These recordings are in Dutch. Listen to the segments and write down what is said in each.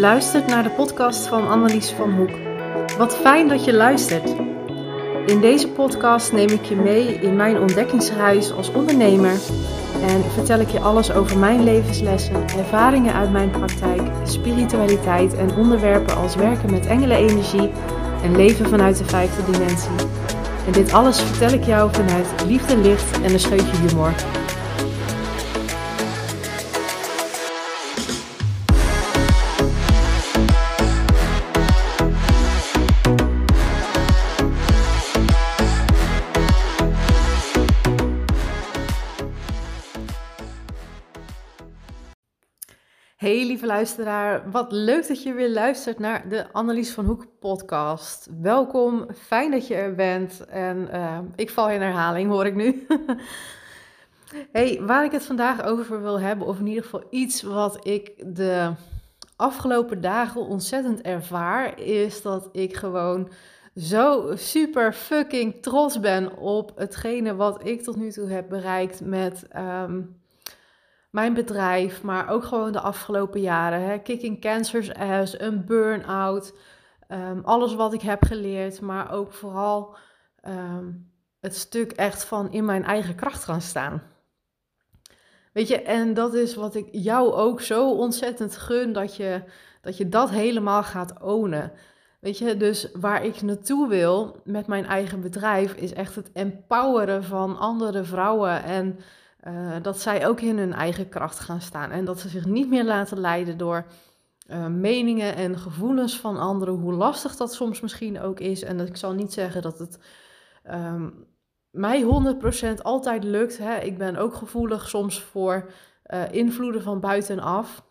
luistert naar de podcast van Annelies van Hoek. Wat fijn dat je luistert. In deze podcast neem ik je mee in mijn ontdekkingsreis als ondernemer en vertel ik je alles over mijn levenslessen, ervaringen uit mijn praktijk, spiritualiteit en onderwerpen als werken met engelenenergie en leven vanuit de vijfde dimensie. En dit alles vertel ik jou vanuit liefde, licht en een scheutje humor. Luisteraar, wat leuk dat je weer luistert naar de Annelies van Hoek podcast. Welkom, fijn dat je er bent en uh, ik val in herhaling hoor ik nu. hey, waar ik het vandaag over wil hebben, of in ieder geval iets wat ik de afgelopen dagen ontzettend ervaar, is dat ik gewoon zo super fucking trots ben op hetgene wat ik tot nu toe heb bereikt met... Um, mijn bedrijf, maar ook gewoon de afgelopen jaren. Hè? Kicking Cancer's Ass, een burn-out, ehm, alles wat ik heb geleerd, maar ook vooral ehm, het stuk echt van in mijn eigen kracht gaan staan. Weet je, en dat is wat ik jou ook zo ontzettend gun, dat je dat, je dat helemaal gaat ownen. Weet je, dus waar ik naartoe wil met mijn eigen bedrijf is echt het empoweren van andere vrouwen en uh, dat zij ook in hun eigen kracht gaan staan. En dat ze zich niet meer laten leiden door uh, meningen en gevoelens van anderen, hoe lastig dat soms misschien ook is. En ik zal niet zeggen dat het um, mij 100% altijd lukt. Hè. Ik ben ook gevoelig soms voor uh, invloeden van buitenaf.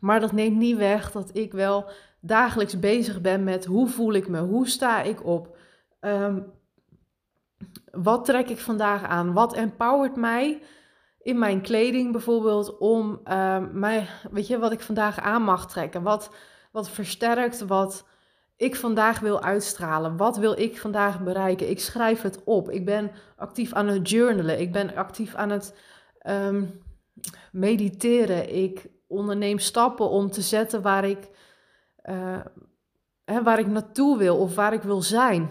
Maar dat neemt niet weg dat ik wel dagelijks bezig ben met hoe voel ik me, hoe sta ik op. Um, wat trek ik vandaag aan? Wat empowert mij in mijn kleding bijvoorbeeld om uh, mij, weet je, wat ik vandaag aan mag trekken? Wat, wat versterkt wat ik vandaag wil uitstralen? Wat wil ik vandaag bereiken? Ik schrijf het op. Ik ben actief aan het journalen. Ik ben actief aan het um, mediteren. Ik onderneem stappen om te zetten waar ik, uh, hè, waar ik naartoe wil of waar ik wil zijn.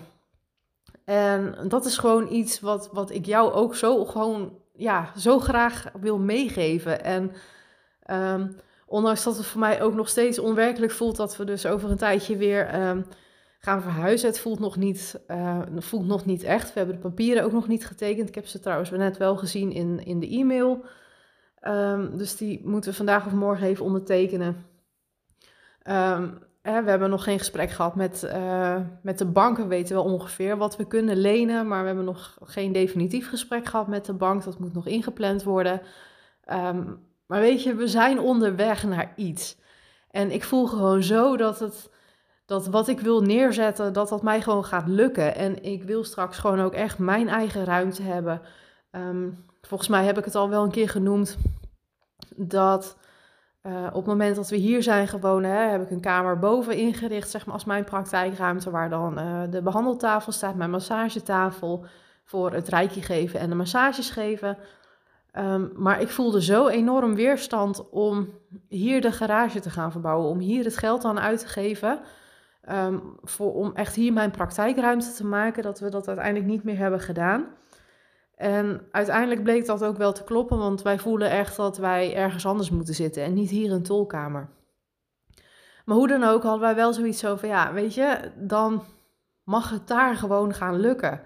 En dat is gewoon iets wat, wat ik jou ook zo gewoon, ja, zo graag wil meegeven. En um, ondanks dat het voor mij ook nog steeds onwerkelijk voelt dat we dus over een tijdje weer um, gaan verhuizen. Het voelt nog, niet, uh, voelt nog niet echt. We hebben de papieren ook nog niet getekend. Ik heb ze trouwens net wel gezien in, in de e-mail. Um, dus die moeten we vandaag of morgen even ondertekenen. Um, we hebben nog geen gesprek gehad met, uh, met de bank. We weten wel ongeveer wat we kunnen lenen, maar we hebben nog geen definitief gesprek gehad met de bank. Dat moet nog ingepland worden. Um, maar weet je, we zijn onderweg naar iets. En ik voel gewoon zo dat het dat wat ik wil neerzetten, dat dat mij gewoon gaat lukken. En ik wil straks gewoon ook echt mijn eigen ruimte hebben. Um, volgens mij heb ik het al wel een keer genoemd dat uh, op het moment dat we hier zijn gewoond, hè, heb ik een kamer boven ingericht, zeg maar als mijn praktijkruimte, waar dan uh, de behandeltafel staat, mijn massagetafel voor het reiki geven en de massages geven. Um, maar ik voelde zo enorm weerstand om hier de garage te gaan verbouwen, om hier het geld aan uit te geven, um, voor, om echt hier mijn praktijkruimte te maken, dat we dat uiteindelijk niet meer hebben gedaan. En uiteindelijk bleek dat ook wel te kloppen, want wij voelen echt dat wij ergens anders moeten zitten en niet hier in een tolkamer. Maar hoe dan ook hadden wij wel zoiets over, ja, weet je, dan mag het daar gewoon gaan lukken.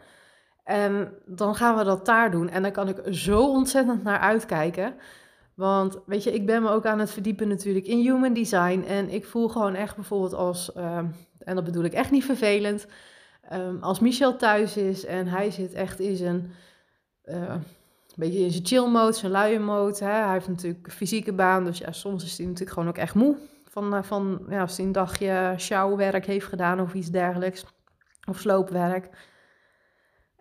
En dan gaan we dat daar doen. En daar kan ik zo ontzettend naar uitkijken. Want weet je, ik ben me ook aan het verdiepen natuurlijk in human design. En ik voel gewoon echt bijvoorbeeld als, uh, en dat bedoel ik echt niet vervelend, um, als Michel thuis is en hij zit echt in zijn uh, een beetje in zijn chill mode, zijn luie mode. Hè. Hij heeft natuurlijk een fysieke baan, dus ja, soms is hij natuurlijk gewoon ook echt moe. Van, uh, van ja, als hij een dagje sjouwwerk heeft gedaan of iets dergelijks. Of sloopwerk.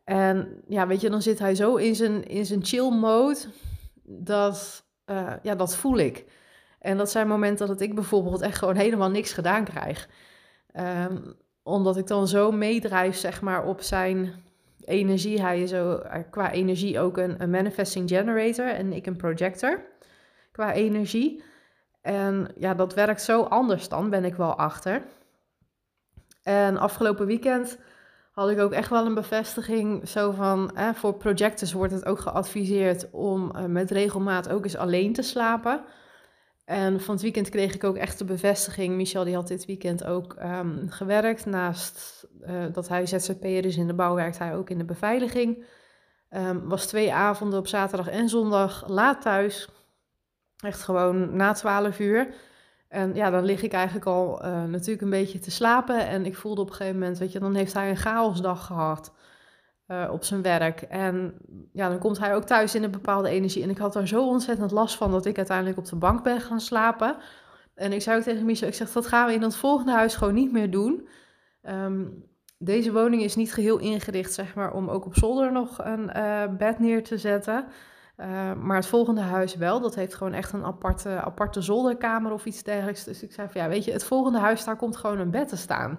En ja, weet je, dan zit hij zo in zijn, in zijn chill mode. Dat, uh, ja, dat voel ik. En dat zijn momenten dat ik bijvoorbeeld echt gewoon helemaal niks gedaan krijg. Um, omdat ik dan zo meedrijf, zeg maar, op zijn energie. Hij is zo, eh, qua energie ook een, een manifesting generator en ik een projector qua energie. En ja, dat werkt zo anders dan, ben ik wel achter. En afgelopen weekend had ik ook echt wel een bevestiging. Zo van, voor projectors wordt het ook geadviseerd om eh, met regelmaat ook eens alleen te slapen. En van het weekend kreeg ik ook echt de bevestiging. Michel die had dit weekend ook ehm, gewerkt. Naast uh, dat hij ZZP'er is in de bouw, werkt hij ook in de beveiliging. Um, was twee avonden op zaterdag en zondag laat thuis. Echt gewoon na 12 uur. En ja, dan lig ik eigenlijk al uh, natuurlijk een beetje te slapen. En ik voelde op een gegeven moment, weet je, dan heeft hij een chaosdag gehad uh, op zijn werk. En ja, dan komt hij ook thuis in een bepaalde energie. En ik had daar zo ontzettend last van dat ik uiteindelijk op de bank ben gaan slapen. En ik zei ook tegen Michel, ik zeg, dat gaan we in het volgende huis gewoon niet meer doen. Um, deze woning is niet geheel ingericht, zeg maar, om ook op zolder nog een uh, bed neer te zetten. Uh, maar het volgende huis wel. Dat heeft gewoon echt een aparte, aparte zolderkamer of iets dergelijks. Dus ik zei ja, weet je, het volgende huis, daar komt gewoon een bed te staan.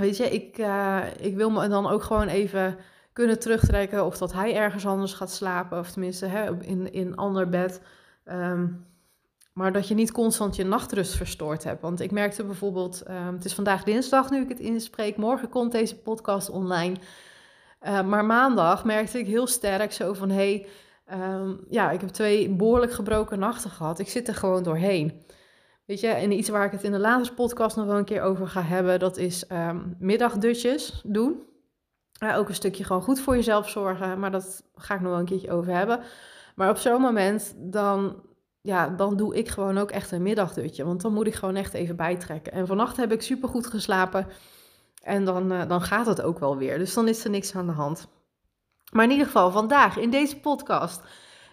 Weet je, ik, uh, ik wil me dan ook gewoon even kunnen terugtrekken of dat hij ergens anders gaat slapen. Of tenminste hè, in, een ander bed. Um, maar dat je niet constant je nachtrust verstoord hebt. Want ik merkte bijvoorbeeld, um, het is vandaag dinsdag nu ik het inspreek. Morgen komt deze podcast online. Uh, maar maandag merkte ik heel sterk zo van, hé, hey, um, ja, ik heb twee behoorlijk gebroken nachten gehad. Ik zit er gewoon doorheen. Weet je, en iets waar ik het in de laatste podcast nog wel een keer over ga hebben, dat is um, middagdutjes doen. Ook een stukje gewoon goed voor jezelf zorgen, maar dat ga ik nog wel een keertje over hebben. Maar op zo'n moment, dan, ja, dan doe ik gewoon ook echt een middagdutje, want dan moet ik gewoon echt even bijtrekken. En vannacht heb ik super goed geslapen. En dan, uh, dan gaat het ook wel weer. Dus dan is er niks aan de hand. Maar in ieder geval, vandaag in deze podcast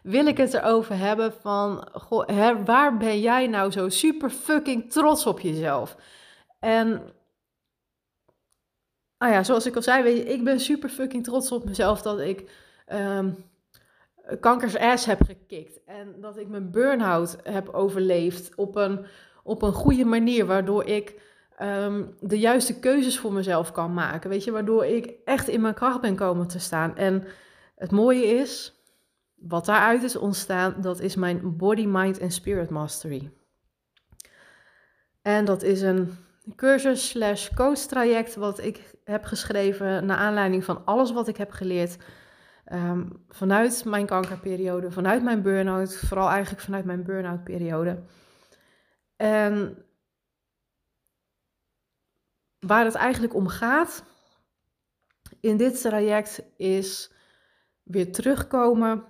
wil ik het erover hebben van... Hè, waar ben jij nou zo super fucking trots op jezelf? En... Ah ja, zoals ik al zei, weet je, ik ben super fucking trots op mezelf dat ik um, kankers ass heb gekikt. En dat ik mijn burn-out heb overleefd op een, op een goede manier, waardoor ik um, de juiste keuzes voor mezelf kan maken. Weet je, waardoor ik echt in mijn kracht ben komen te staan. En het mooie is, wat daaruit is ontstaan, dat is mijn Body, Mind en Spirit Mastery. En dat is een cursus slash coach traject wat ik heb geschreven naar aanleiding van alles wat ik heb geleerd um, vanuit mijn kankerperiode, vanuit mijn burn-out, vooral eigenlijk vanuit mijn burn-out periode. En waar het eigenlijk om gaat in dit traject is weer terugkomen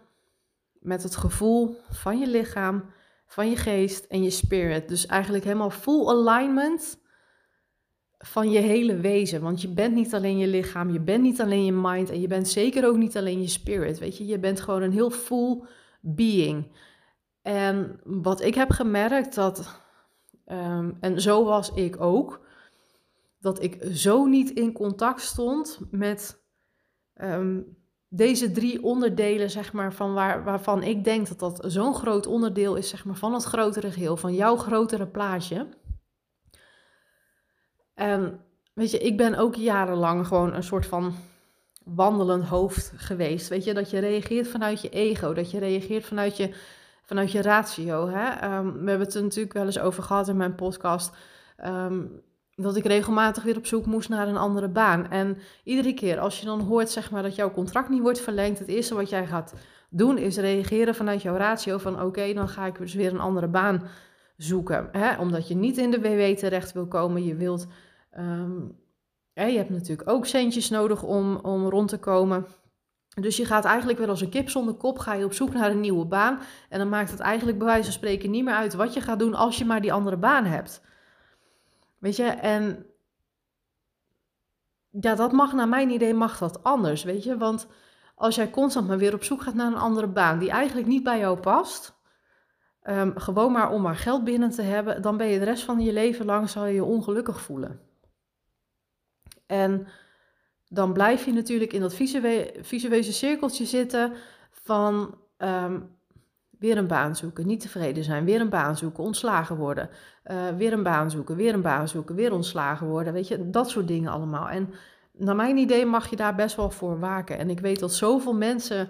met het gevoel van je lichaam, van je geest en je spirit. Dus eigenlijk helemaal full alignment van je hele wezen. Want je bent niet alleen je lichaam, je bent niet alleen je mind en je bent zeker ook niet alleen je spirit. Weet je, je bent gewoon een heel full being. En wat ik heb gemerkt dat, um, en zo was ik ook, dat ik zo niet in contact stond met um, deze drie onderdelen, zeg maar, van waar, waarvan ik denk dat dat zo'n groot onderdeel is, zeg maar, van het grotere geheel, van jouw grotere plaatje. En weet je, ik ben ook jarenlang gewoon een soort van wandelend hoofd geweest. Weet je, dat je reageert vanuit je ego, dat je reageert vanuit je, vanuit je ratio. Hè? Um, we hebben het er natuurlijk wel eens over gehad in mijn podcast. Um, dat ik regelmatig weer op zoek moest naar een andere baan. En iedere keer als je dan hoort zeg maar, dat jouw contract niet wordt verlengd, het eerste wat jij gaat doen is reageren vanuit jouw ratio van oké, dan ga ik dus weer een andere baan zoeken. Hè? Omdat je niet in de WW terecht wil komen, je wilt... Um, je hebt natuurlijk ook centjes nodig om, om rond te komen. Dus je gaat eigenlijk weer als een kip zonder kop, ga je op zoek naar een nieuwe baan. En dan maakt het eigenlijk bij wijze van spreken niet meer uit wat je gaat doen als je maar die andere baan hebt. Weet je, en ja, dat mag naar mijn idee mag dat anders, weet je. Want als jij constant maar weer op zoek gaat naar een andere baan die eigenlijk niet bij jou past, um, gewoon maar om maar geld binnen te hebben, dan ben je de rest van je leven lang zal je je ongelukkig voelen. En dan blijf je natuurlijk in dat visueuze cirkeltje zitten van um, Weer een baan zoeken, niet tevreden zijn, weer een baan zoeken, ontslagen worden. Uh, weer een baan zoeken, weer een baan zoeken, weer ontslagen worden. Weet je, dat soort dingen allemaal. En naar mijn idee mag je daar best wel voor waken. En ik weet dat zoveel mensen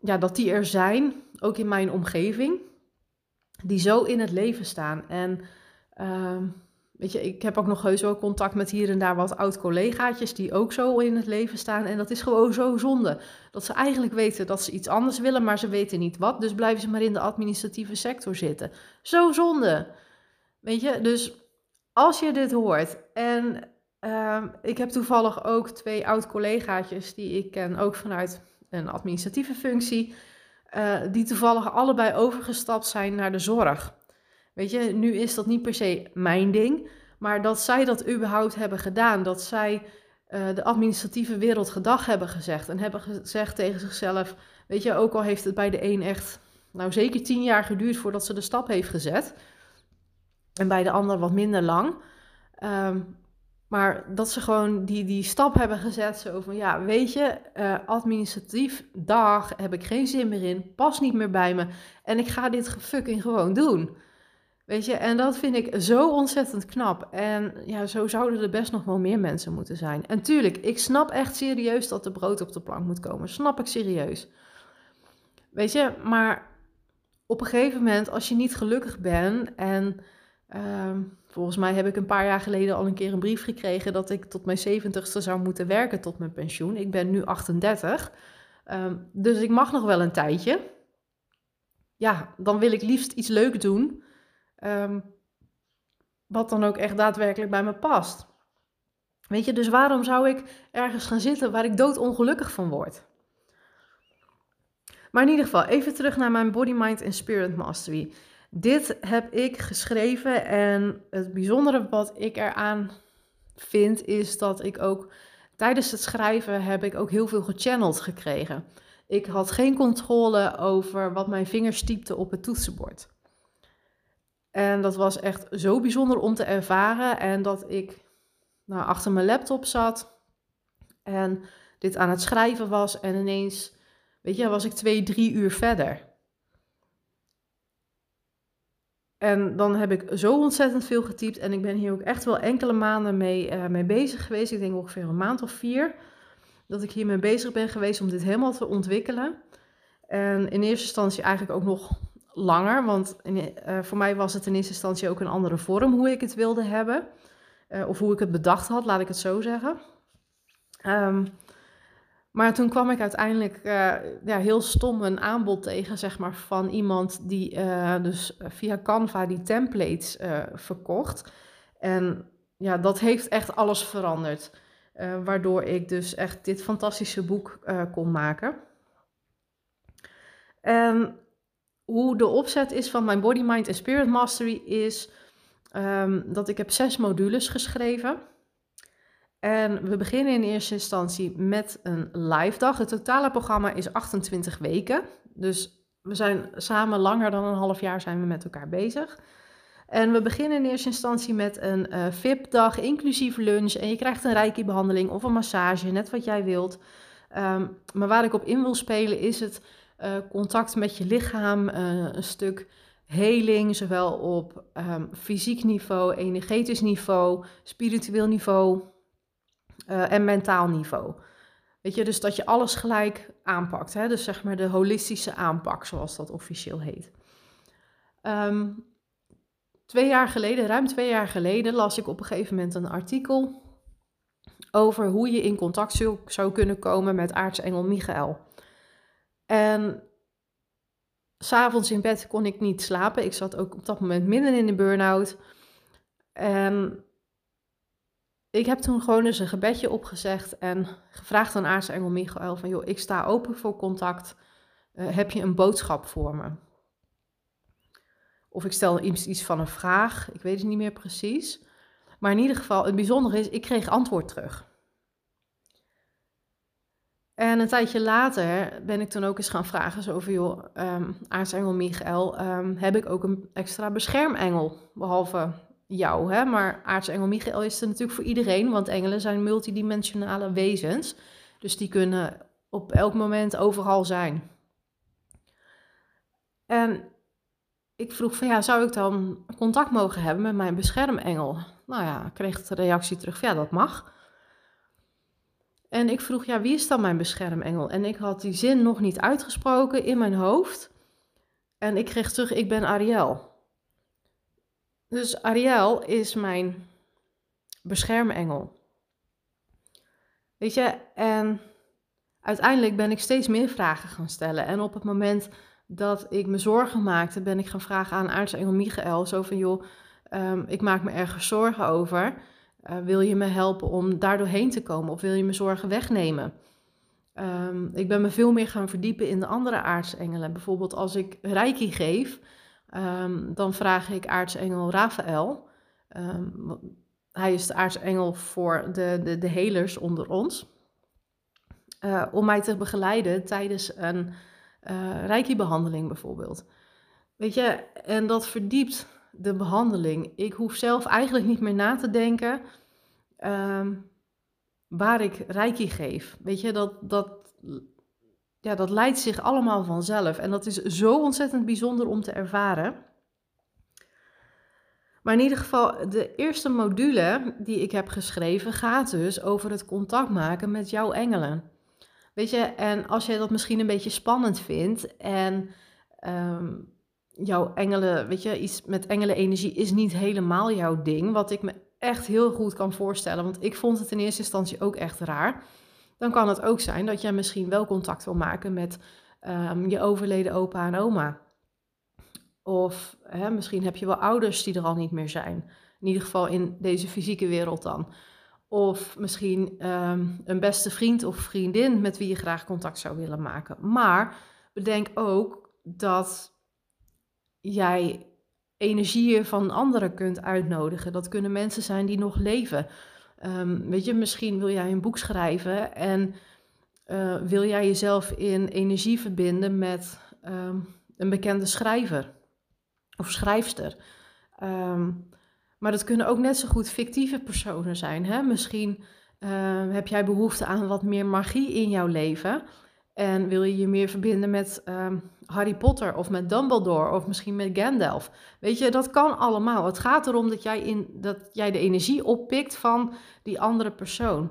ja, dat die er zijn, ook in mijn omgeving, die zo in het leven staan. En ehm, weet je, ik heb ook nog heus wel contact met hier en daar wat oud-collegaatjes die ook zo in het leven staan. En dat is gewoon zo zonde. Dat ze eigenlijk weten dat ze iets anders willen, maar ze weten niet wat. Dus blijven ze maar in de administratieve sector zitten. Zo zonde. Weet je, dus als je dit hoort en ehm, ik heb toevallig ook twee oud-collegaatjes die ik ken, ook vanuit een administratieve functie, uh, die toevallig allebei overgestapt zijn naar de zorg. Weet je, nu is dat niet per se mijn ding, maar dat zij dat überhaupt hebben gedaan, dat zij uh, de administratieve wereld gedag hebben gezegd en hebben gezegd tegen zichzelf, weet je, ook al heeft het bij de een echt, nou zeker tien jaar geduurd voordat ze de stap heeft gezet, en bij de ander wat minder lang. Um, maar dat ze gewoon die, die stap hebben gezet. Zo van ja, weet je, uh, administratief, dag, heb ik geen zin meer in. Pas niet meer bij me. En ik ga dit fucking gewoon doen. Weet je, en dat vind ik zo ontzettend knap. En ja, zo zouden er best nog wel meer mensen moeten zijn. En tuurlijk, ik snap echt serieus dat er brood op de plank moet komen. Snap ik serieus. Weet je, maar op een gegeven moment, als je niet gelukkig bent en uh, volgens mij heb ik een paar jaar geleden al een keer een brief gekregen dat ik tot mijn 70ste zou moeten werken tot mijn pensioen. Ik ben nu 38, um, ehm, dus ik mag nog wel een tijdje. Ja, dan wil ik liefst iets leuk doen. Um, wat dan ook echt daadwerkelijk bij me past. Weet je, dus waarom zou ik ergens gaan zitten waar ik doodongelukkig van word? Maar in ieder geval, even terug naar mijn Body, Mind en Spirit Mastery. Dit heb ik geschreven en het bijzondere wat ik eraan vind is dat ik ook tijdens het schrijven heb ik ook heel veel gechanneld gekregen. Ik had geen controle over wat mijn vingers typten op het toetsenbord. En dat was echt zo bijzonder om te ervaren. En dat ik nou, achter mijn laptop zat en dit aan het schrijven was. En ineens, weet je, was ik twee, drie uur verder. En dan heb ik zo ontzettend veel getypt. En ik ben hier ook echt wel enkele maanden mee, uh, mee bezig geweest. Ik denk ongeveer een maand of vier. Dat ik hiermee bezig ben geweest om dit helemaal te ontwikkelen. En in eerste instantie eigenlijk ook nog langer. Want uh, voor mij was het in eerste instantie ook een andere vorm hoe ik het wilde hebben. Uh, of hoe ik het bedacht had, laat ik het zo zeggen. Um, maar toen kwam ik uiteindelijk uh, ja, heel stom een aanbod tegen, zeg maar, van iemand die dus via Canva die templates verkocht. En ja, dat heeft echt alles veranderd. waardoor ik dus echt dit fantastische boek kon maken. En hoe de opzet is van mijn Body, Mind en Spirit Mastery is um, dat ik heb zes modules geschreven en we beginnen in eerste instantie met een live dag. Het totale programma is 28 weken. Dus we zijn samen langer dan een half jaar zijn we met elkaar bezig. En we beginnen in eerste instantie met een uh, VIP-dag, inclusief lunch. En je krijgt een reiki-behandeling of een massage, net wat jij wilt. Um, maar waar ik op in wil spelen is het uh, contact met je lichaam, uh, een stuk heling, zowel op um, fysiek niveau, energetisch niveau, spiritueel niveau, uh, en mentaal niveau. Weet je, dus dat je alles gelijk aanpakt. Hè? Dus zeg maar de holistische aanpak, zoals dat officieel heet. Um, twee jaar geleden, ruim twee jaar geleden, las ik op een gegeven moment een artikel over hoe je in contact zou, zou kunnen komen met aartsengel Michael. En s'avonds in bed kon ik niet slapen. Ik zat ook op dat moment midden in de burn-out. En ik heb toen gewoon eens een gebedje opgezegd en gevraagd aan aartsengel Michael van, joh, ik sta open voor contact. Uh, heb je een boodschap voor me? Of ik stel iets van een vraag, ik weet het niet meer precies. Maar in ieder geval, het bijzondere is, ik kreeg antwoord terug. En een tijdje later ben ik toen ook eens gaan vragen, zo van, joh, um, aartsengel Michael, um, heb ik ook een extra beschermengel, behalve jou, hè? maar aartsengel Michael is er natuurlijk voor iedereen, want engelen zijn multidimensionale wezens. Dus die kunnen op elk moment overal zijn. En ik vroeg van ja, zou ik dan contact mogen hebben met mijn beschermengel? Nou ja, ik kreeg de reactie terug ja, dat mag. En ik vroeg, ja, wie is dan mijn beschermengel? En ik had die zin nog niet uitgesproken in mijn hoofd. En ik kreeg terug, ik ben Ariel. Dus Ariel is mijn beschermengel. Weet je, en uiteindelijk ben ik steeds meer vragen gaan stellen. En op het moment dat ik me zorgen maakte, ben ik gaan vragen aan aartsengel Michael. Zo van, joh, um, ik maak me ergens zorgen over. Uh, wil je me helpen om daar doorheen te komen? Of wil je me zorgen wegnemen? Um, ik ben me veel meer gaan verdiepen in de andere aartsengelen. Bijvoorbeeld als ik reiki geef, um, dan vraag ik aartsengel Raphaël. hij is de aartsengel voor de, de, de helers onder ons. Uh, om mij te begeleiden tijdens een uh, reiki-behandeling bijvoorbeeld. Weet je, en dat verdiept de behandeling. Ik hoef zelf eigenlijk niet meer na te denken um, waar ik reiki geef. Weet je, dat, dat, ja, dat leidt zich allemaal vanzelf. En dat is zo ontzettend bijzonder om te ervaren. Maar in ieder geval, de eerste module die ik heb geschreven gaat dus over het contact maken met jouw engelen. Weet je, en als jij dat misschien een beetje spannend vindt en um, jouw engelen, weet je, iets met engelenenergie is niet helemaal jouw ding, wat ik me echt heel goed kan voorstellen, want ik vond het in eerste instantie ook echt raar. Dan kan het ook zijn dat jij misschien wel contact wil maken met um, je overleden opa en oma. Of hè, misschien heb je wel ouders die er al niet meer zijn. In ieder geval in deze fysieke wereld dan. Of misschien um, een beste vriend of vriendin met wie je graag contact zou willen maken. Maar bedenk ook dat jij energieën van anderen kunt uitnodigen. Dat kunnen mensen zijn die nog leven. Um, weet je, misschien wil jij een boek schrijven en uh, wil jij jezelf in energie verbinden met um, een bekende schrijver of schrijfster. Um, maar dat kunnen ook net zo goed fictieve personen zijn. Hè? Misschien uh, heb jij behoefte aan wat meer magie in jouw leven. En wil je je meer verbinden met um, Harry Potter of met Dumbledore of misschien met Gandalf? Weet je, dat kan allemaal. Het gaat erom dat jij, in, dat jij de energie oppikt van die andere persoon.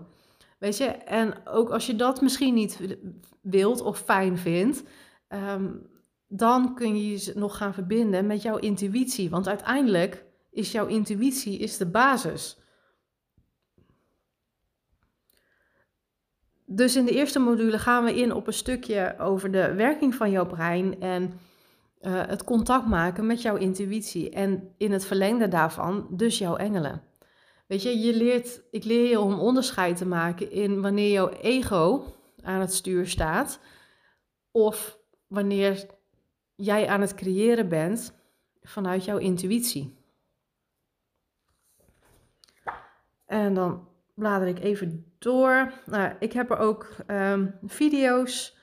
Weet je, en ook als je dat misschien niet wilt of fijn vindt, um, dan kun je je nog gaan verbinden met jouw intuïtie. Want uiteindelijk is jouw intuïtie is de basis. Dus in de eerste module gaan we in op een stukje over de werking van jouw brein en uh, het contact maken met jouw intuïtie. En in het verlengde daarvan, dus jouw engelen. Weet je, je leert, ik leer je om onderscheid te maken in wanneer jouw ego aan het stuur staat of wanneer jij aan het creëren bent vanuit jouw intuïtie. En dan blader ik even door. Nou, ik heb er ook um, video's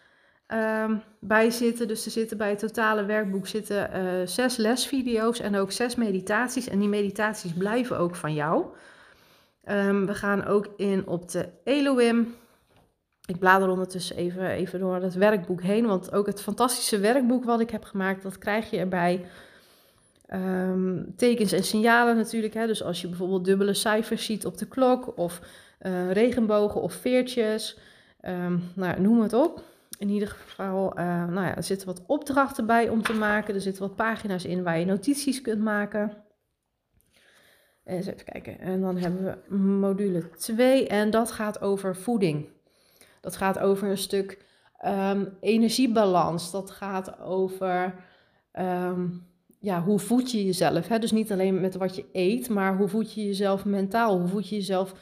um, bij zitten. Dus er zitten bij het totale werkboek zitten uh, zes lesvideo's en ook zes meditaties. En die meditaties blijven ook van jou. Um, we gaan ook in op de Elohim. Ik blader ondertussen even, even door het werkboek heen. Want ook het fantastische werkboek wat ik heb gemaakt, dat krijg je erbij. Um, tekens en signalen natuurlijk. Hè? Dus als je bijvoorbeeld dubbele cijfers ziet op de klok of uh, regenbogen of veertjes, um, nou, noem het op. In ieder geval, uh, nou ja, er zitten wat opdrachten bij om te maken. Er zitten wat pagina's in waar je notities kunt maken. Eens even kijken. En dan hebben we module 2 en dat gaat over voeding. Dat gaat over een stuk um, energiebalans. Dat gaat over ja, hoe voed je jezelf? Hè? Dus niet alleen met wat je eet, maar hoe voed je jezelf mentaal? Hoe voed je jezelf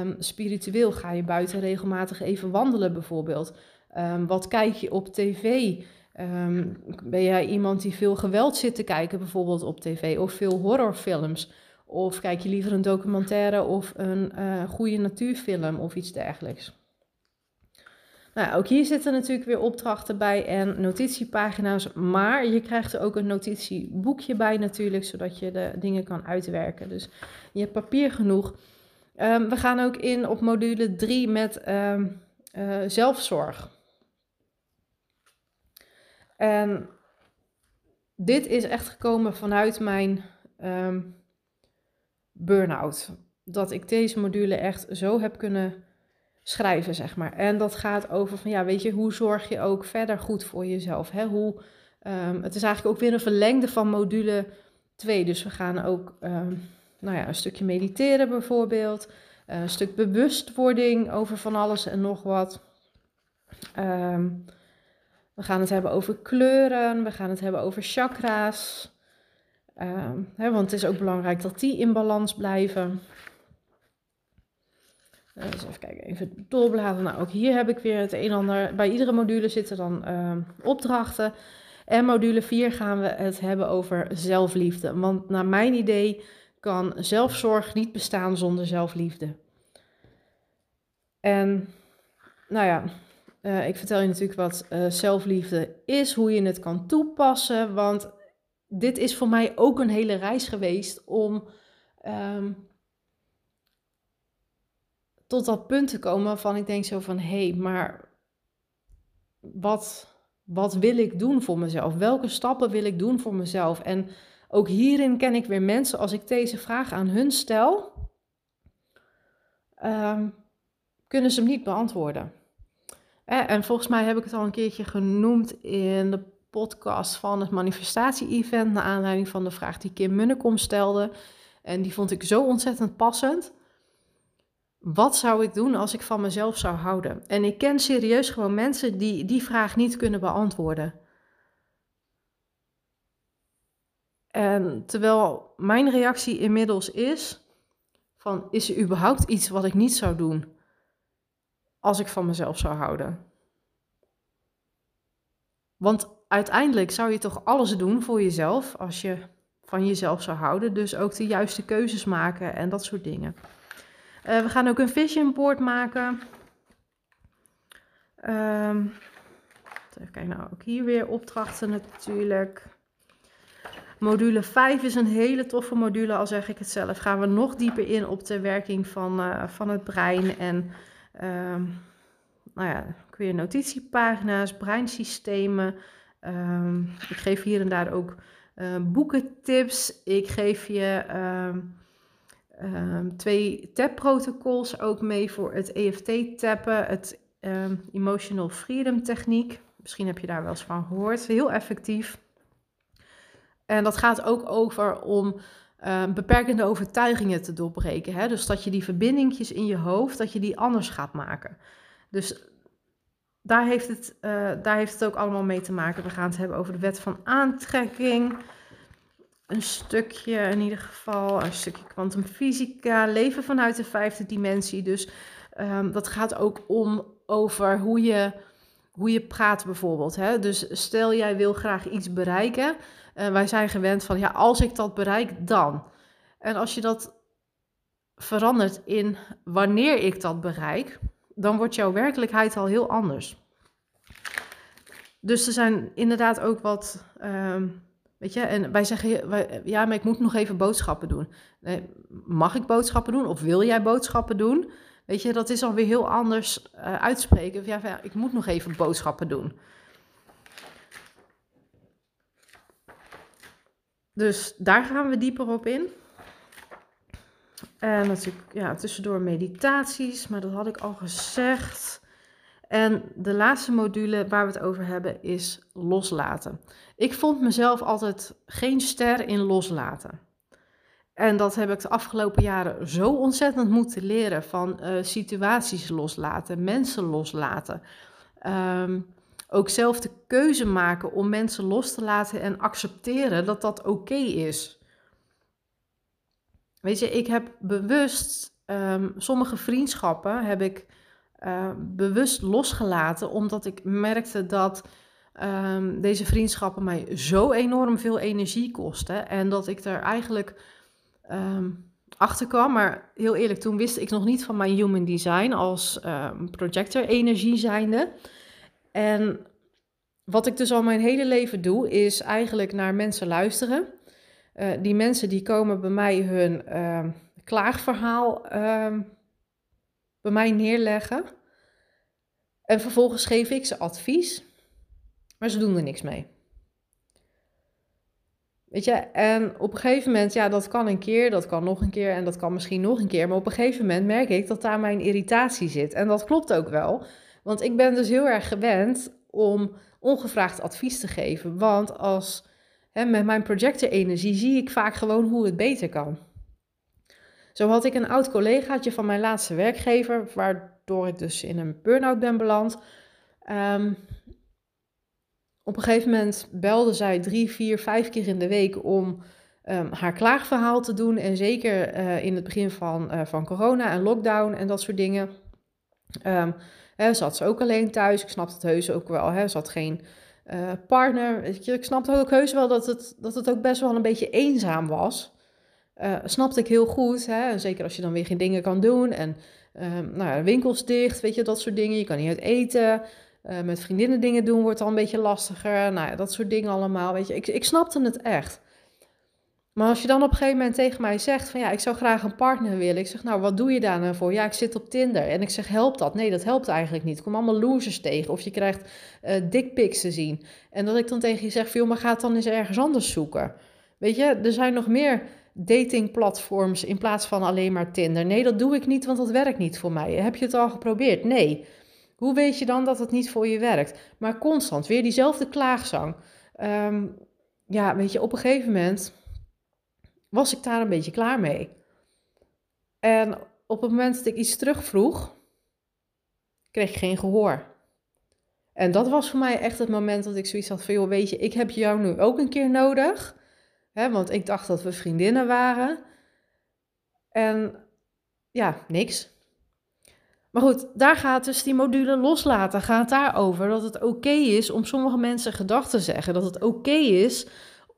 um, spiritueel? Ga je buiten regelmatig even wandelen bijvoorbeeld? Um, wat kijk je op tv? Um, ben jij iemand die veel geweld zit te kijken bijvoorbeeld op tv? Of veel horrorfilms? Of kijk je liever een documentaire of een uh, goede natuurfilm of iets dergelijks? Nou, ook hier zitten natuurlijk weer opdrachten bij en notitiepagina's, maar je krijgt er ook een notitieboekje bij natuurlijk, zodat je de dingen kan uitwerken. Dus je hebt papier genoeg. Um, we gaan ook in op module 3 met um, uh, zelfzorg. En dit is echt gekomen vanuit mijn um, burn-out. Dat ik deze module echt zo heb kunnen schrijven, zeg maar. En dat gaat over van, ja, weet je, hoe zorg je ook verder goed voor jezelf? Hè? Hoe, um, het is eigenlijk ook weer een verlengde van module 2. Dus we gaan ook, um, nou ja, een stukje mediteren bijvoorbeeld. Uh, een stuk bewustwording over van alles en nog wat. Um, we gaan het hebben over kleuren. We gaan het hebben over chakra's. Hè, want het is ook belangrijk dat die in balans blijven. Uh, dus even kijken, even doorbladeren. Nou, ook hier heb ik weer het een en ander. Bij iedere module zitten dan uh, opdrachten. En module 4 gaan we het hebben over zelfliefde. Want naar mijn idee kan zelfzorg niet bestaan zonder zelfliefde. En nou ja, uh, ik vertel je natuurlijk wat uh, zelfliefde is, hoe je het kan toepassen. Want dit is voor mij ook een hele reis geweest om um, tot dat punt te komen waarvan ik denk zo van hé, hey, maar wat, wat wil ik doen voor mezelf? Welke stappen wil ik doen voor mezelf? En ook hierin ken ik weer mensen, als ik deze vraag aan hun stel, um, kunnen ze hem niet beantwoorden. Eh, en volgens mij heb ik het al een keertje genoemd in de podcast van het manifestatie-event, naar aanleiding van de vraag die Kim Munnekom stelde. En die vond ik zo ontzettend passend. Wat zou ik doen als ik van mezelf zou houden? En ik ken serieus gewoon mensen die die vraag niet kunnen beantwoorden. En terwijl mijn reactie inmiddels is: van is er überhaupt iets wat ik niet zou doen als ik van mezelf zou houden? Want uiteindelijk zou je toch alles doen voor jezelf als je van jezelf zou houden. Dus ook de juiste keuzes maken en dat soort dingen. Uh, we gaan ook een vision board maken. Um, even kijken, nou ook hier weer opdrachten natuurlijk. Module 5 is een hele toffe module, al zeg ik het zelf. Gaan we nog dieper in op de werking van, uh, van het brein en um, nou ja, weer notitiepagina's, breinsystemen. Um, ik geef hier en daar ook uh, boekentips. Ik geef je twee tapprotocols ook mee voor het EFT-tappen, het um, Emotional Freedom Techniek. Misschien heb je daar wel eens van gehoord. Heel effectief. En dat gaat ook over om uh, beperkende overtuigingen te doorbreken. Hè? Dus dat je die verbindingjes in je hoofd, dat je die anders gaat maken. Dus daar heeft, het, uh, daar heeft het ook allemaal mee te maken. We gaan het hebben over de wet van aantrekking een stukje in ieder geval, een stukje kwantumfysica, leven vanuit de vijfde dimensie. Dus um, dat gaat ook om over hoe je, hoe je praat bijvoorbeeld. Hè? Dus stel jij wil graag iets bereiken. Uh, wij zijn gewend van, ja, als ik dat bereik, dan. En als je dat verandert in wanneer ik dat bereik, dan wordt jouw werkelijkheid al heel anders. Dus er zijn inderdaad ook wat um, Weet je, en wij zeggen, ja, maar ik moet nog even boodschappen doen. Nee, mag ik boodschappen doen of wil jij boodschappen doen? Weet je, dat is alweer heel anders uh, uitspreken. Ja, ja, ik moet nog even boodschappen doen. Dus daar gaan we dieper op in. En natuurlijk, ja, tussendoor meditaties, maar dat had ik al gezegd. En de laatste module waar we het over hebben is loslaten. Ik vond mezelf altijd geen ster in loslaten. En dat heb ik de afgelopen jaren zo ontzettend moeten leren van uh, situaties loslaten, mensen loslaten. Um, ook zelf de keuze maken om mensen los te laten en accepteren dat dat oké is. Weet je, ik heb bewust um, sommige vriendschappen heb ik uh, bewust losgelaten, omdat ik merkte dat um, deze vriendschappen mij zo enorm veel energie kosten. En dat ik er eigenlijk um, achter kwam. Maar heel eerlijk, toen wist ik nog niet van mijn human design als um, projector energie zijnde. En wat ik dus al mijn hele leven doe, is eigenlijk naar mensen luisteren. Uh, die mensen die komen bij mij hun uh, klaagverhaal bij mij neerleggen. En vervolgens geef ik ze advies, maar ze doen er niks mee. Weet je, en op een gegeven moment, ja, dat kan een keer, dat kan nog een keer en dat kan misschien nog een keer. Maar op een gegeven moment merk ik dat daar mijn irritatie zit. En dat klopt ook wel, want ik ben dus heel erg gewend om ongevraagd advies te geven. Want als, hè, met mijn projector-energie zie ik vaak gewoon hoe het beter kan. Zo had ik een oud collegaatje van mijn laatste werkgever, waardoor ik dus in een burn-out ben beland. Ehm, op een gegeven moment belde zij drie, vier, vijf keer in de week om um, haar klaagverhaal te doen. En zeker uh, in het begin van, uh, van corona en lockdown en dat soort dingen. Um, hè, zat ze ook alleen thuis. Ik snapte het heus ook wel. Hè. Ze had geen uh, partner. Ik snapte ook heus wel dat het, dat het ook best wel een beetje eenzaam was. Snapte ik heel goed. Hè. Zeker als je dan weer geen dingen kan doen. En nou ja, winkels dicht, weet je, dat soort dingen. Je kan niet uit eten. Uh, met vriendinnen dingen doen wordt al een beetje lastiger. Nou dat soort dingen allemaal. Weet je, ik, ik snapte het echt. Maar als je dan op een gegeven moment tegen mij zegt van ja, ik zou graag een partner willen. Ik zeg nou, wat doe je daar nou voor? Ja, ik zit op Tinder. En ik zeg, helpt dat? Nee, dat helpt eigenlijk niet. Ik kom allemaal losers tegen. Of je krijgt uh, dickpics te zien. En dat ik dan tegen je zeg, veel, maar ga dan eens ergens anders zoeken. Weet je, er zijn nog meer datingplatforms in plaats van alleen maar Tinder. Nee, dat doe ik niet, want dat werkt niet voor mij. Heb je het al geprobeerd? Nee. Hoe weet je dan dat het niet voor je werkt? Maar constant, weer diezelfde klaagzang. Um, ja, weet je, op een gegeven moment was ik daar een beetje klaar mee. En op het moment dat ik iets terugvroeg, kreeg ik geen gehoor. En dat was voor mij echt het moment dat ik zoiets had van, weet je, ik heb jou nu ook een keer nodig. Hè, want ik dacht dat we vriendinnen waren. En ja, niks. Maar goed, daar gaat dus die module loslaten. Gaat daarover dat het oké is om sommige mensen gedachten te zeggen. Dat het oké is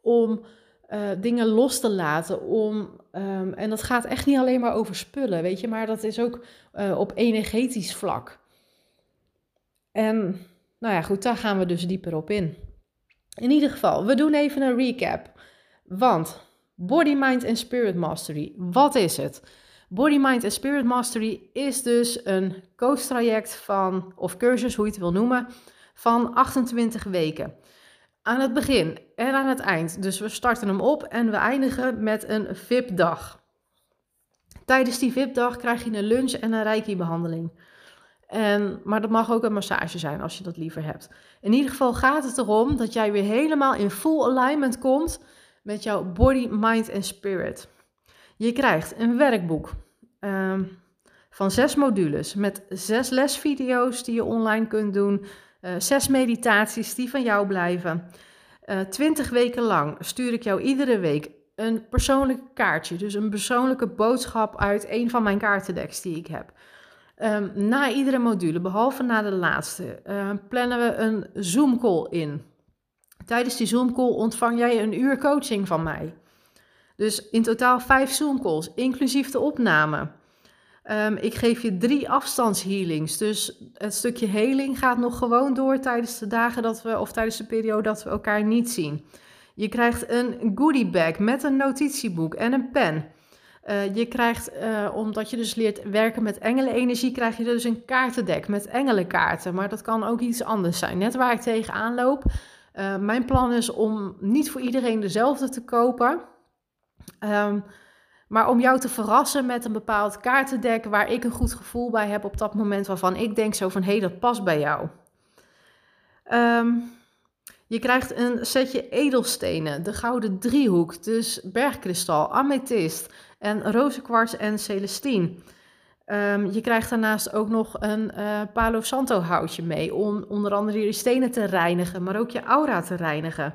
om uh, dingen los te laten. Om, um, en dat gaat echt niet alleen maar over spullen, weet je. Maar dat is ook uh, op energetisch vlak. En nou ja, goed, daar gaan we dus dieper op in. In ieder geval, we doen even een recap. Want Body, Mind en Spirit Mastery, wat is het? Body, Mind en Spirit Mastery is dus een coach-traject van, of cursus, hoe je het wil noemen, van 28 weken. Aan het begin en aan het eind. Dus we starten hem op en we eindigen met een VIP-dag. Tijdens die VIP-dag krijg je een lunch en een reiki-behandeling. En, maar dat mag ook een massage zijn als je dat liever hebt. In ieder geval gaat het erom dat jij weer helemaal in full alignment komt met jouw body, mind en spirit. Je krijgt een werkboek um, van zes modules met zes lesvideo's die je online kunt doen, uh, zes meditaties die van jou blijven. Uh, twintig weken lang stuur ik jou iedere week een persoonlijk kaartje, dus een persoonlijke boodschap uit een van mijn kaartendeks die ik heb. Um, na iedere module, behalve na de laatste, uh, plannen we een Zoom-call in. Tijdens die Zoom-call ontvang jij een uur coaching van mij. Dus in totaal vijf Zoom-calls, inclusief de opname. Um, ik geef je drie afstandshealings. Dus het stukje heling gaat nog gewoon door tijdens de dagen dat we, of tijdens de periode dat we elkaar niet zien. Je krijgt een goodie bag met een notitieboek en een pen. Uh, je krijgt, uh, omdat je dus leert werken met engelenenergie, krijg je dus een kaartendek met engelenkaarten. Maar dat kan ook iets anders zijn. Net waar ik tegenaan loop. Uh, mijn plan is om niet voor iedereen dezelfde te kopen. Um, maar om jou te verrassen met een bepaald kaartendek waar ik een goed gevoel bij heb op dat moment waarvan ik denk zo van hé, hey, dat past bij jou. Um, je krijgt een setje edelstenen, de gouden driehoek, dus bergkristal, amethyst en rozenkwarts en celestien. Um, je krijgt daarnaast ook nog een uh, Palo Santo houtje mee om onder andere je stenen te reinigen, maar ook je aura te reinigen.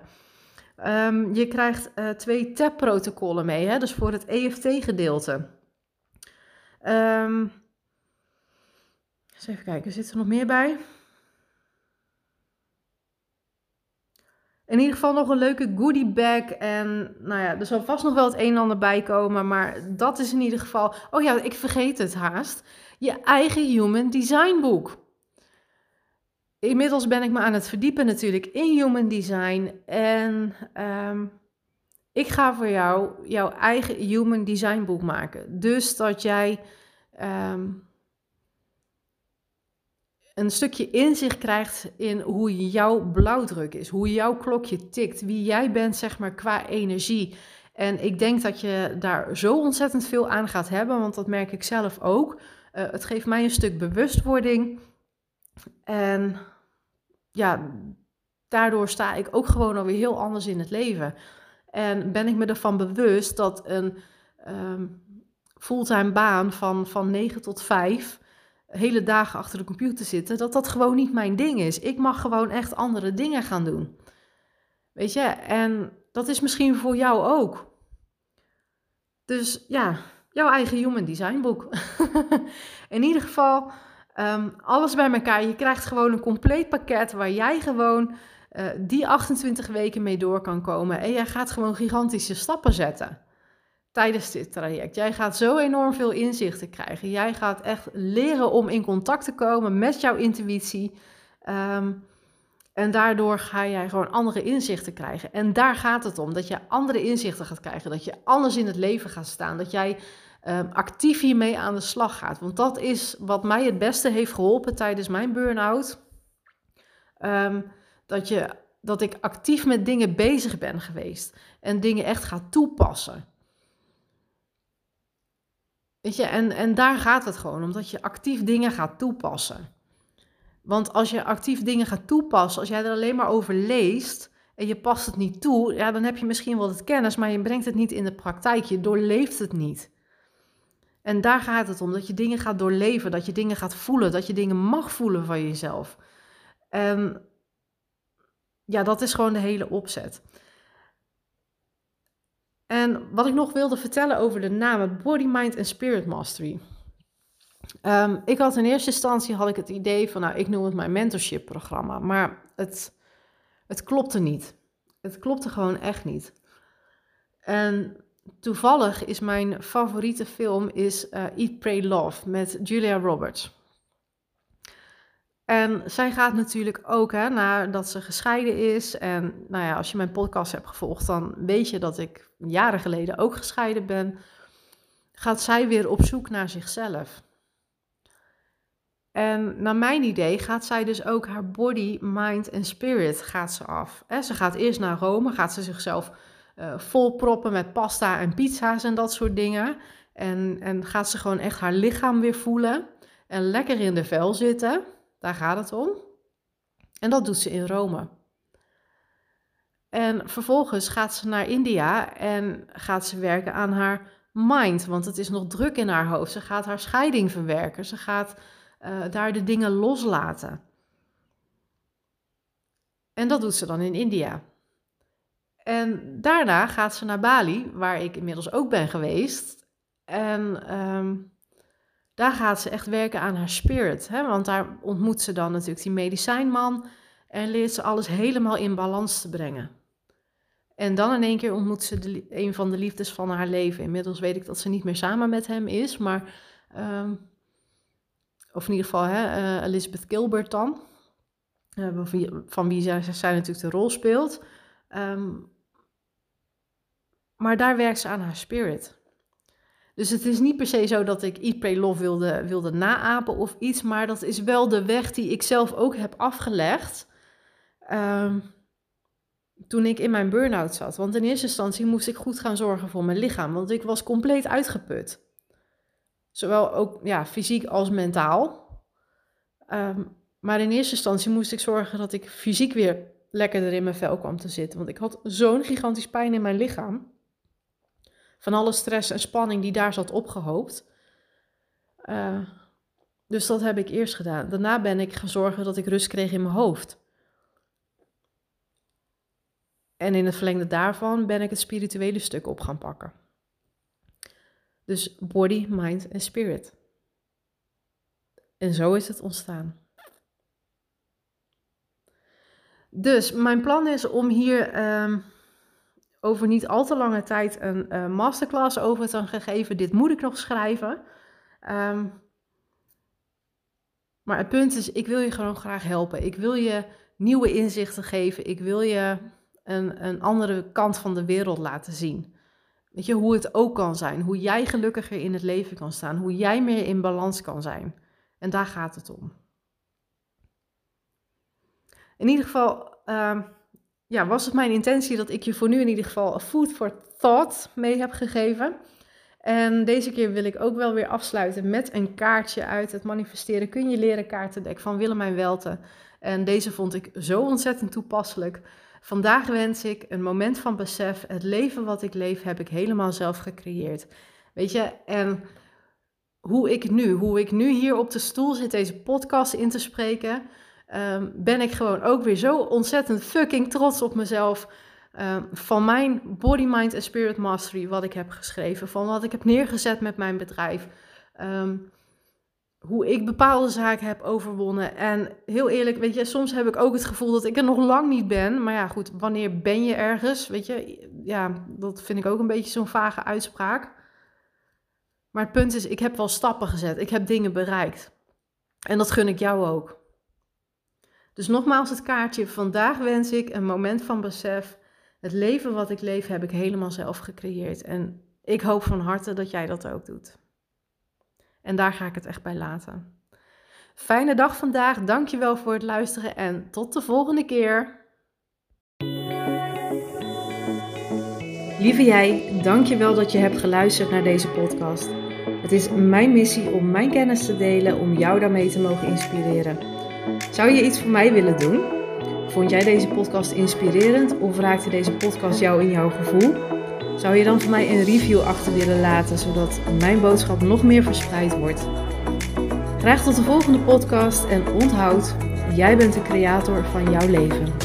Um, je krijgt uh, twee TAP-protocollen mee, hè, dus voor het EFT-gedeelte. Um, eens even kijken, zit er nog meer bij? In ieder geval nog een leuke goodie bag. En nou ja, er zal vast nog wel het een en ander bij komen. Maar dat is in ieder geval. Oh ja, ik vergeet het haast. Je eigen Human Design boek. Inmiddels ben ik me aan het verdiepen natuurlijk in human design. En um, ik ga voor jou jouw eigen human design boek maken. Dus dat jij um, een stukje inzicht krijgt in hoe jouw blauwdruk is, hoe jouw klokje tikt, wie jij bent, zeg maar, qua energie. En ik denk dat je daar zo ontzettend veel aan gaat hebben, want dat merk ik zelf ook. Uh, het geeft mij een stuk bewustwording. En ja, daardoor sta ik ook gewoon alweer heel anders in het leven. En ben ik me ervan bewust dat een um, fulltime baan van, van 9 tot 5, hele dagen achter de computer zitten, dat dat gewoon niet mijn ding is. Ik mag gewoon echt andere dingen gaan doen. Weet je, en dat is misschien voor jou ook. Dus ja, jouw eigen human design boek. in ieder geval, um, alles bij elkaar. Je krijgt gewoon een compleet pakket waar jij gewoon uh, die 28 weken mee door kan komen. En jij gaat gewoon gigantische stappen zetten tijdens dit traject. Jij gaat zo enorm veel inzichten krijgen. Jij gaat echt leren om in contact te komen met jouw intuïtie. Um, en daardoor ga jij gewoon andere inzichten krijgen. En daar gaat het om. Dat je andere inzichten gaat krijgen. Dat je anders in het leven gaat staan. Dat jij um, actief hiermee aan de slag gaat. Want dat is wat mij het beste heeft geholpen tijdens mijn burn-out. Um, dat, je, dat ik actief met dingen bezig ben geweest. En dingen echt ga toepassen. Weet je, en, en daar gaat het gewoon omdat je actief dingen gaat toepassen. Want als je actief dingen gaat toepassen, als jij er alleen maar over leest en je past het niet toe, ja, dan heb je misschien wel het kennis, maar je brengt het niet in de praktijk. Je doorleeft het niet. En daar gaat het om, dat je dingen gaat doorleven, dat je dingen gaat voelen, dat je dingen mag voelen van jezelf. En ja, dat is gewoon de hele opzet. En wat ik nog wilde vertellen over de namen Body, Mind en Spirit Mastery. Um, ik had in eerste instantie had ik het idee van, nou, ik noem het mijn mentorship programma, maar het, het klopte niet. Het klopte gewoon echt niet. En toevallig is mijn favoriete film is uh, Eat, Pray, Love met Julia Roberts. En zij gaat natuurlijk ook, hè, nadat ze gescheiden is. En nou ja, als je mijn podcast hebt gevolgd, dan weet je dat ik jaren geleden ook gescheiden ben. Gaat zij weer op zoek naar zichzelf. En naar mijn idee gaat zij dus ook haar body, mind en spirit gaat ze af. Ze gaat eerst naar Rome, gaat ze zichzelf uh, volproppen met pasta en pizza's en dat soort dingen. En, en gaat ze gewoon echt haar lichaam weer voelen en lekker in de vel zitten. Daar gaat het om. En dat doet ze in Rome. En vervolgens gaat ze naar India en gaat ze werken aan haar mind, want het is nog druk in haar hoofd. Ze gaat haar scheiding verwerken. Ze gaat uh, daar de dingen loslaten. En dat doet ze dan in India. En daarna gaat ze naar Bali, waar ik inmiddels ook ben geweest. En um, daar gaat ze echt werken aan haar spirit. Hè? Want daar ontmoet ze dan natuurlijk die medicijnman en leert ze alles helemaal in balans te brengen. En dan in één keer ontmoet ze een van de liefdes van haar leven. Inmiddels weet ik dat ze niet meer samen met hem is, maar um, of in ieder geval hè, uh, Elizabeth Gilbert dan, uh, van, wie, zij, zij, natuurlijk de rol speelt. Um, maar daar werkt ze aan haar spirit. Dus het is niet per se zo dat ik Eat, Pray, Love wilde, wilde naapen of iets, maar dat is wel de weg die ik zelf ook heb afgelegd um, toen ik in mijn burn-out zat. Want in eerste instantie moest ik goed gaan zorgen voor mijn lichaam, want ik was compleet uitgeput. Zowel ook ja, fysiek als mentaal. Um, maar in eerste instantie moest ik zorgen dat ik fysiek weer lekkerder in mijn vel kwam te zitten. Want ik had zo'n gigantisch pijn in mijn lichaam. Van alle stress en spanning die daar zat opgehoopt. Uh, dus dat heb ik eerst gedaan. Daarna ben ik gaan zorgen dat ik rust kreeg in mijn hoofd. En in het verlengde daarvan ben ik het spirituele stuk op gaan pakken. Dus body, mind en spirit. En zo is het ontstaan. Dus mijn plan is om hier um, over niet al te lange tijd een uh, masterclass over te gaan geven. Dit moet ik nog schrijven. Um, maar het punt is, ik wil je gewoon graag helpen. Ik wil je nieuwe inzichten geven. Ik wil je een, een andere kant van de wereld laten zien. Weet je, hoe het ook kan zijn. Hoe jij gelukkiger in het leven kan staan. Hoe jij meer in balans kan zijn. En daar gaat het om. In ieder geval ehm, ja, was het mijn intentie dat ik je voor nu in ieder geval food for thought mee heb gegeven. En deze keer wil ik ook wel weer afsluiten met een kaartje uit het manifesteren kun je leren kaartendek van Willemijn Welten. En deze vond ik zo ontzettend toepasselijk. Vandaag wens ik een moment van besef. Het leven wat ik leef heb ik helemaal zelf gecreëerd. Weet je, en hoe ik nu, hoe ik nu hier op de stoel zit deze podcast in te spreken, ehm, ben ik gewoon ook weer zo ontzettend fucking trots op mezelf. Ehm, van mijn Body, Mind en Spirit Mastery, wat ik heb geschreven, van wat ik heb neergezet met mijn bedrijf. Ehm, hoe ik bepaalde zaken heb overwonnen. En heel eerlijk, weet je, soms heb ik ook het gevoel dat ik er nog lang niet ben. Maar ja, goed, wanneer ben je ergens? Weet je, ja, dat vind ik ook een beetje zo'n vage uitspraak. Maar het punt is, ik heb wel stappen gezet. Ik heb dingen bereikt. En dat gun ik jou ook. Dus nogmaals het kaartje. Vandaag wens ik een moment van besef. Het leven wat ik leef heb ik helemaal zelf gecreëerd. En ik hoop van harte dat jij dat ook doet. En daar ga ik het echt bij laten. Fijne dag vandaag. Dankjewel voor het luisteren en tot de volgende keer. Lieve jij, dankjewel dat je hebt geluisterd naar deze podcast. Het is mijn missie om mijn kennis te delen om jou daarmee te mogen inspireren. Zou je iets voor mij willen doen? Vond jij deze podcast inspirerend of raakte deze podcast jou in jouw gevoel? Zou je dan voor mij een review achter willen laten, zodat mijn boodschap nog meer verspreid wordt? Graag tot de volgende podcast en onthoud, jij bent de creator van jouw leven.